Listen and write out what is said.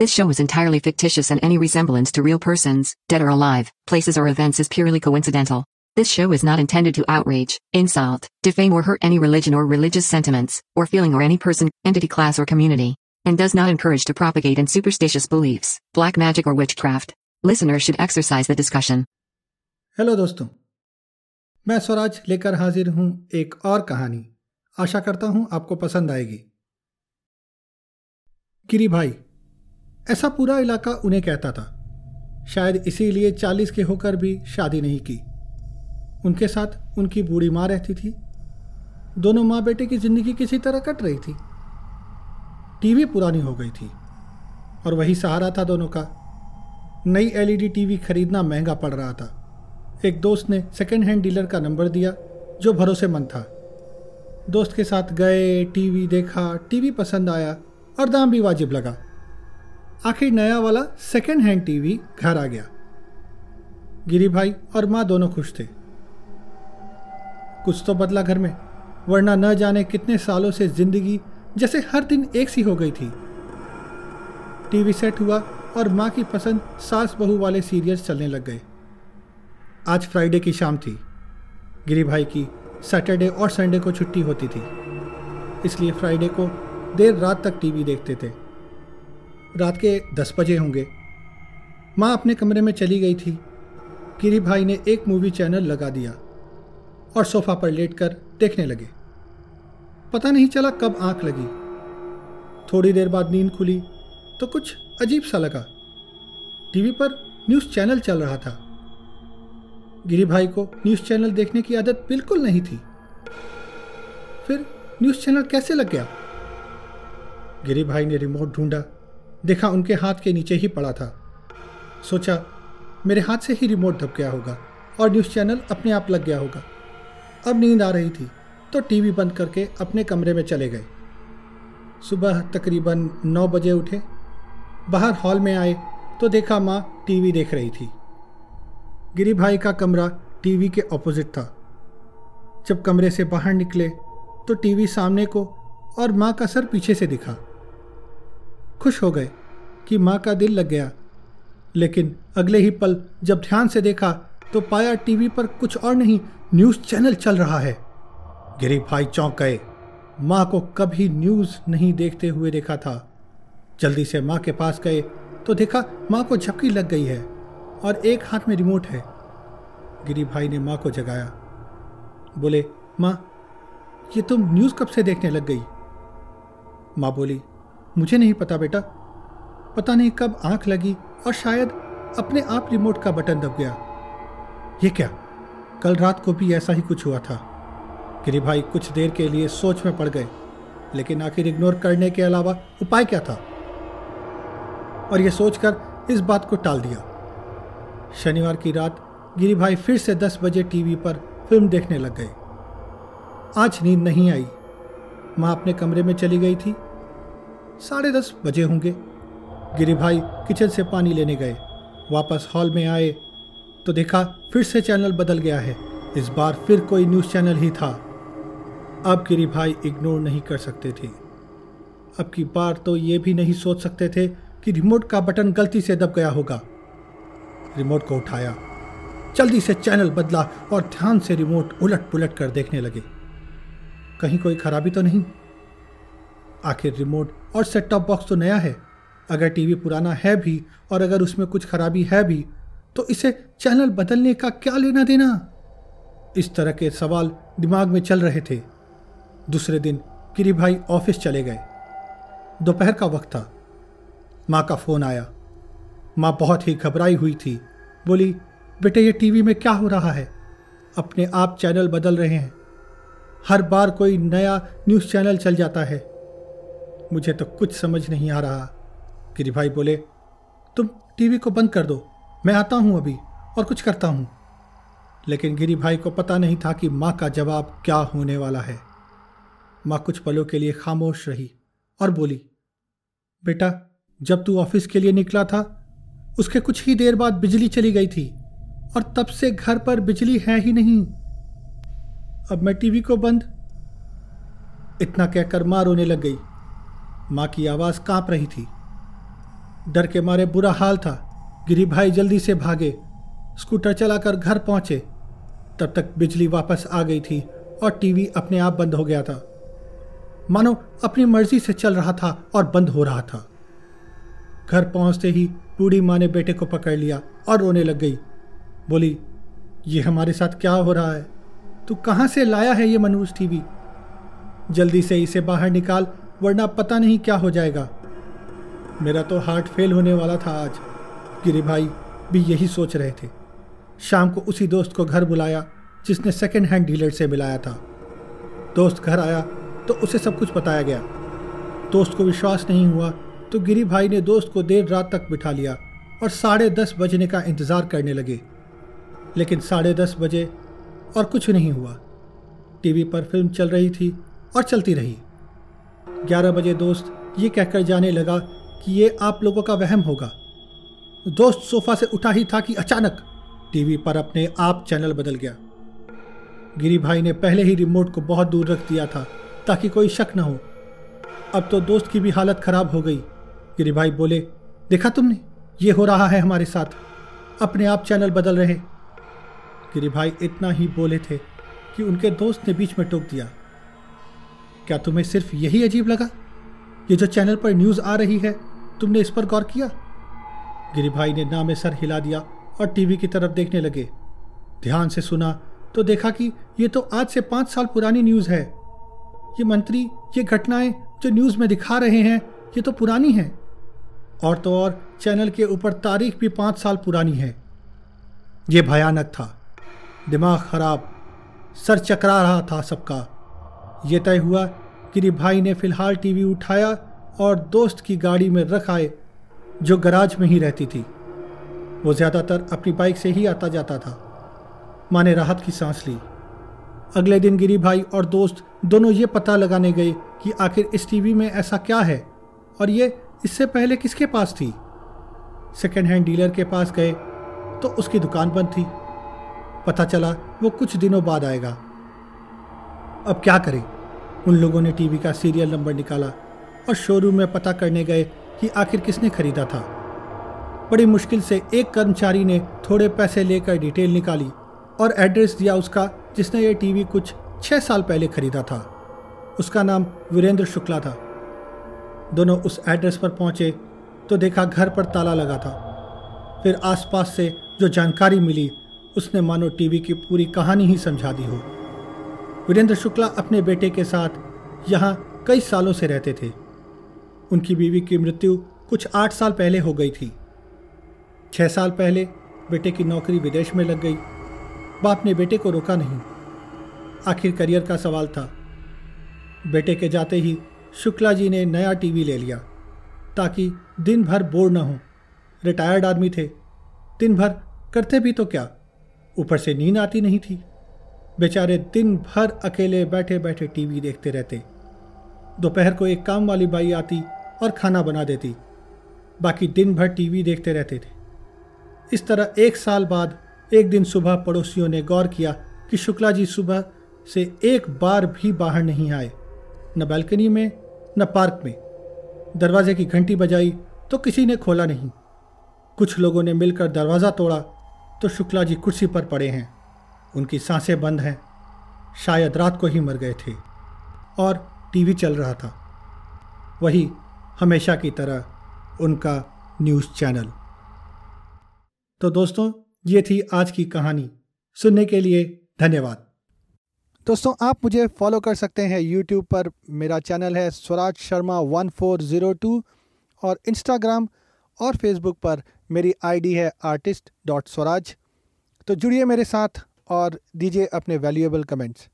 This show is entirely fictitious and any resemblance to real persons, dead or alive, places or events is purely coincidental. This show is not intended to outrage, insult, defame or hurt any religion or religious sentiments, or feeling or any person, entity class or community, and does not encourage to propagate in superstitious beliefs, black magic or witchcraft. Listeners should exercise the discussion. Hello दोस्तों मैं स्वराज लेकर हाजिर हूं एक और कहानी आशा करता हूं आपको पसंद आएगी गिरी भाई ऐसा पूरा इलाका उन्हें कहता था। शायद इसीलिए चालीस के होकर भी शादी नहीं की। उनके साथ उनकी बूढ़ी माँ रहती थी। दोनों माँ बेटे की ज़िंदगी किसी तरह कट रही थी। टीवी पुरानी हो गई थी और वही सहारा था दोनों का। नई एलईडी टीवी खरीदना महँगा पड़ रहा था। एक दोस्त ने सेकेंड हैंड डीलर का नंबर दिया, जो भरोसेमंद था। दोस्त के साथ गए, टीवी देखा, टीवी पसंद आया और दाम भी वाजिब लगा। आखिर नया वाला सेकेंड हैंड टीवी घर आ गया। गिरी भाई और माँ दोनों खुश थे। कुछ तो बदला घर में, वरना न जाने कितने सालों से ज़िंदगी जैसे हर दिन एक सी हो गई थी। टीवी सेट हुआ और माँ की पसंद सास बहू वाले सीरियल्स चलने लग गए। आज फ्राइडे की शाम थी। गिरी भाई की सैटरडे और संडे को छुट्टी होती थी। इसलिए फ्राइडे को देर रात तक टीवी देखते थे। रात के दस बजे होंगे। माँ अपने कमरे में चली गई थी। गिरी भाई ने एक मूवी चैनल लगा दिया और सोफा पर लेटकर देखने लगे। पता नहीं चला कब आँख लगी। थोड़ी देर बाद नींद खुली तो कुछ अजीब सा लगा। टीवी पर न्यूज़ चैनल चल रहा था। गिरी भाई को न्यूज़ चैनल देखने की आदत बिल्कुल नहीं थी। फिर न्यूज़ चैनल कैसे लग गया? गिरी भाई ने रिमोट ढूंढा। देखा उनके हाथ के नीचे ही पड़ा था। सोचा, मेरे हाथ से ही रिमोट दब गया होगा और न्यूज़ चैनल अपने आप लग गया होगा। अब नींद आ रही थी तो टीवी बंद करके अपने कमरे में चले गए। सुबह तकरीबन नौ बजे उठे। बाहर हॉल में आए तो देखा माँ टीवी देख रही थी। गिरी भाई का कमरा टीवी के ऑपोजिट था। जब कमरे से बाहर निकले तो टीवी सामने को और माँ का सर पीछे से दिखा। खुश हो गए कि माँ का दिल लग गया। लेकिन अगले ही पल जब ध्यान से देखा तो पाया टीवी पर कुछ और नहीं, न्यूज़ चैनल चल रहा है। गिरी भाई चौंक गए। माँ को कभी न्यूज़ नहीं देखते हुए देखा था। जल्दी से माँ के पास गए तो देखा माँ को झपकी लग गई है और एक हाथ में रिमोट है। गिरी भाई ने माँ को जगाया। बोले, माँ, ये तुम न्यूज़ कब से देखने लग गई? माँ बोली मुझे नहीं पता बेटा। पता नहीं कब आँख लगी और शायद अपने आप रिमोट का बटन दब गया। ये क्या? कल रात को भी ऐसा ही कुछ हुआ था। गिरी भाई कुछ देर के लिए सोच में पड़ गए, लेकिन आखिर इग्नोर करने के अलावा उपाय क्या था? और यह सोचकर इस बात को टाल दिया। शनिवार की रात गिरी भाई फिर से दस बजे टीवी पर फ़िल्म देखने लग गए। आज नींद नहीं आई। माँ अपने कमरे में चली गई थी। साढ़े दस बजे होंगे। गिरी भाई किचन से पानी लेने गए। वापस हॉल में आए तो देखा फिर से चैनल बदल गया है। इस बार फिर कोई न्यूज़ चैनल ही था। अब गिरी भाई इग्नोर नहीं कर सकते थे। अब की बार तो ये भी नहीं सोच सकते थे कि रिमोट का बटन गलती से दब गया होगा। रिमोट को उठाया। जल्दी से चैनल बदला और ध्यान से रिमोट उलट पुलट कर देखने लगे। कहीं कोई खराबी तो नहीं? आखिर रिमोट और सेट टॉप बॉक्स तो नया है। अगर टीवी पुराना है भी और अगर उसमें कुछ खराबी है भी तो इसे चैनल बदलने का क्या लेना देना? इस तरह के सवाल दिमाग में चल रहे थे। दूसरे दिन गिरी भाई ऑफ़िस चले गए। दोपहर का वक्त था। माँ का फ़ोन आया। माँ बहुत ही घबराई हुई थी। बोली, बेटे, ये टीवी में क्या हो रहा है? अपने आप चैनल बदल रहे हैं। हर बार कोई नया न्यूज़ चैनल चल जाता है। मुझे तो कुछ समझ नहीं आ रहा। गिरी भाई बोले, तुम टीवी को बंद कर दो, मैं आता हूँ अभी और कुछ करता हूँ। लेकिन गिरी भाई को पता नहीं था कि माँ का जवाब क्या होने वाला है। माँ कुछ पलों के लिए खामोश रही और बोली, बेटा, जब तू ऑफ़िस के लिए निकला था, उसके कुछ ही देर बाद बिजली चली गई थी और तब से घर पर बिजली है ही नहीं। अब मैं टीवी को बंद। इतना कहकर माँ रोने लग गई। माँ की आवाज़ काँप रही थी। डर के मारे बुरा हाल था। गिरी भाई जल्दी से भागे। स्कूटर चलाकर घर पहुँचे। तब तक बिजली वापस आ गई थी और टीवी अपने आप बंद हो गया था। मानो अपनी मर्ज़ी से चल रहा था और बंद हो रहा था। घर पहुँचते ही बूढ़ी माँ ने बेटे को पकड़ लिया और रोने लग गई। बोली, ये हमारे साथ क्या हो रहा है? तू कहाँ से लाया है ये मनूज टीवी? जल्दी से इसे बाहर निकाल वरना पता नहीं क्या हो जाएगा। मेरा तो हार्ट फेल होने वाला था आज। गिरी भाई भी यही सोच रहे थे। शाम को उसी दोस्त को घर बुलाया, जिसने सेकेंड हैंड डीलर से मिलाया था। दोस्त घर आया तो उसे सब कुछ बताया गया। दोस्त को विश्वास नहीं हुआ तो गिरी भाई ने दोस्त को देर रात तक बिठा लिया और साढ़े दस बजने का इंतज़ार करने लगे। लेकिन साढ़े दस बजे और कुछ नहीं हुआ। टीवी पर फ़िल्म चल रही थी और चलती रही। ग्यारह बजे दोस्त ये कहकर जाने लगा कि ये आप लोगों का वहम होगा। दोस्त सोफा से उठा ही था कि अचानक टीवी पर अपने आप चैनल बदल गया। गिरी भाई ने पहले ही रिमोट को बहुत दूर रख दिया था ताकि कोई शक न हो। अब तो दोस्त की भी हालत खराब हो गई। गिरी भाई बोले, देखा तुमने? ये हो रहा है हमारे साथ। अपने आप चैनल बदल रहे गिरी भाई इतना ही बोले थे कि उनके दोस्त ने बीच में टोक दिया। क्या तुम्हें सिर्फ़ यही अजीब लगा? ये जो चैनल पर न्यूज़ आ रही है, तुमने इस पर गौर किया? गिरी भाई ने नामे सर हिला दिया और टीवी की तरफ़ देखने लगे। ध्यान से सुना तो देखा कि ये तो आज से पाँच साल पुरानी न्यूज़ है। ये मंत्री, ये घटनाएँ जो न्यूज़ में दिखा रहे हैं, ये तो पुरानी हैं। और तो और चैनल के ऊपर तारीख भी पाँच साल पुरानी है। ये भयानक था। दिमाग खराब। सर चकरा रहा था सबका। ये तय हुआ कि भाई ने फ़िलहाल टीवी उठाया और दोस्त की गाड़ी में रख आए, जो गराज में ही रहती थी। वो ज़्यादातर अपनी बाइक से ही आता जाता था। माँ ने राहत की सांस ली। अगले दिन गिरी भाई और दोस्त दोनों ये पता लगाने गए कि आखिर इस टीवी में ऐसा क्या है और ये इससे पहले किसके पास थी। सेकेंड हैंड डीलर के पास गए तो उसकी दुकान बंद थी। पता चला वो कुछ दिनों बाद आएगा। अब क्या करें? उन लोगों ने टीवी का सीरियल नंबर निकाला और शोरूम में पता करने गए कि आखिर किसने खरीदा था। बड़ी मुश्किल से एक कर्मचारी ने थोड़े पैसे लेकर डिटेल निकाली और एड्रेस दिया उसका, जिसने ये टीवी कुछ छः साल पहले खरीदा था। उसका नाम वीरेंद्र शुक्ला था। दोनों उस एड्रेस पर पहुँचे तो देखा घर पर ताला लगा था। फिर आसपास से जो जानकारी मिली, उसने मानो टीवी की पूरी कहानी ही समझा दी हो। वीरेंद्र शुक्ला अपने बेटे के साथ यहाँ कई सालों से रहते थे। उनकी बीवी की मृत्यु कुछ आठ साल पहले हो गई थी। छः साल पहले बेटे की नौकरी विदेश में लग गई। बाप ने बेटे को रोका नहीं। आखिर करियर का सवाल था। बेटे के जाते ही शुक्ला जी ने नया टीवी ले लिया, ताकि दिन भर बोर न हो। रिटायर्ड आदमी थे। दिन भर करते भी तो क्या? ऊपर से नींद आती नहीं थी। बेचारे दिन भर अकेले बैठे बैठे टीवी देखते रहते। दोपहर को एक काम वाली बाई आती और खाना बना देती। बाकी दिन भर टीवी देखते रहते थे। इस तरह एक साल बाद, एक दिन सुबह पड़ोसियों ने गौर किया कि शुक्ला जी सुबह से एक बार भी बाहर नहीं आए। न बालकनी में, न पार्क में। दरवाजे की घंटी बजाई तो किसी ने खोला नहीं। कुछ लोगों ने मिलकर दरवाज़ा तोड़ा तो शुक्ला जी कुर्सी पर पड़े हैं। उनकी साँसें बंद हैं। शायद रात को ही मर गए थे। और टीवी चल रहा था। वही हमेशा की तरह उनका न्यूज़ चैनल। तो दोस्तों, ये थी आज की कहानी। सुनने के लिए धन्यवाद। दोस्तों, आप मुझे फॉलो कर सकते हैं यूट्यूब पर। मेरा चैनल है Swaraj Sharma one four zero two और इंस्टाग्राम और फेसबुक पर मेरी आईडी है आर्टिस्ट डॉट स्वराज। तो जुड़िए मेरे साथ। और दीजिए अपने वैल्यूएबल कमेंट्स